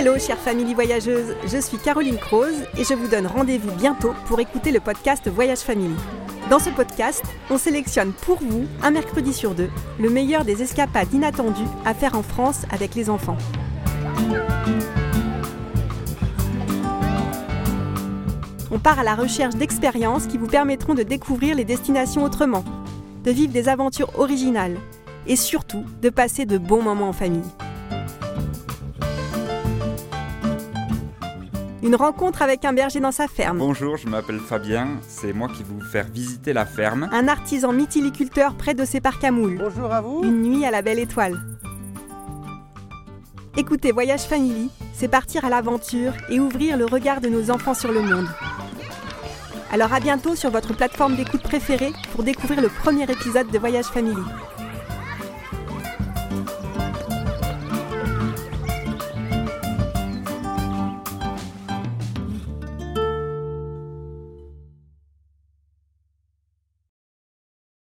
Hello chère famille voyageuse, je suis Caroline Croze et je vous donne rendez-vous bientôt pour écouter le podcast Voyage Family. Dans ce podcast, on sélectionne pour vous, un mercredi sur deux, le meilleur des escapades inattendues à faire en France avec les enfants. On part à la recherche d'expériences qui vous permettront de découvrir les destinations autrement, de vivre des aventures originales et surtout de passer de bons moments en famille. Une rencontre avec un berger dans sa ferme. Bonjour, je m'appelle Fabien, c'est moi qui vais vous faire visiter la ferme. Un artisan mytiliculteur près de ses parcs à moules. Bonjour à vous. Une nuit à la belle étoile. Écoutez Voyage Family, c'est partir à l'aventure et ouvrir le regard de nos enfants sur le monde. Alors à bientôt sur votre plateforme d'écoute préférée pour découvrir le premier épisode de Voyage Family.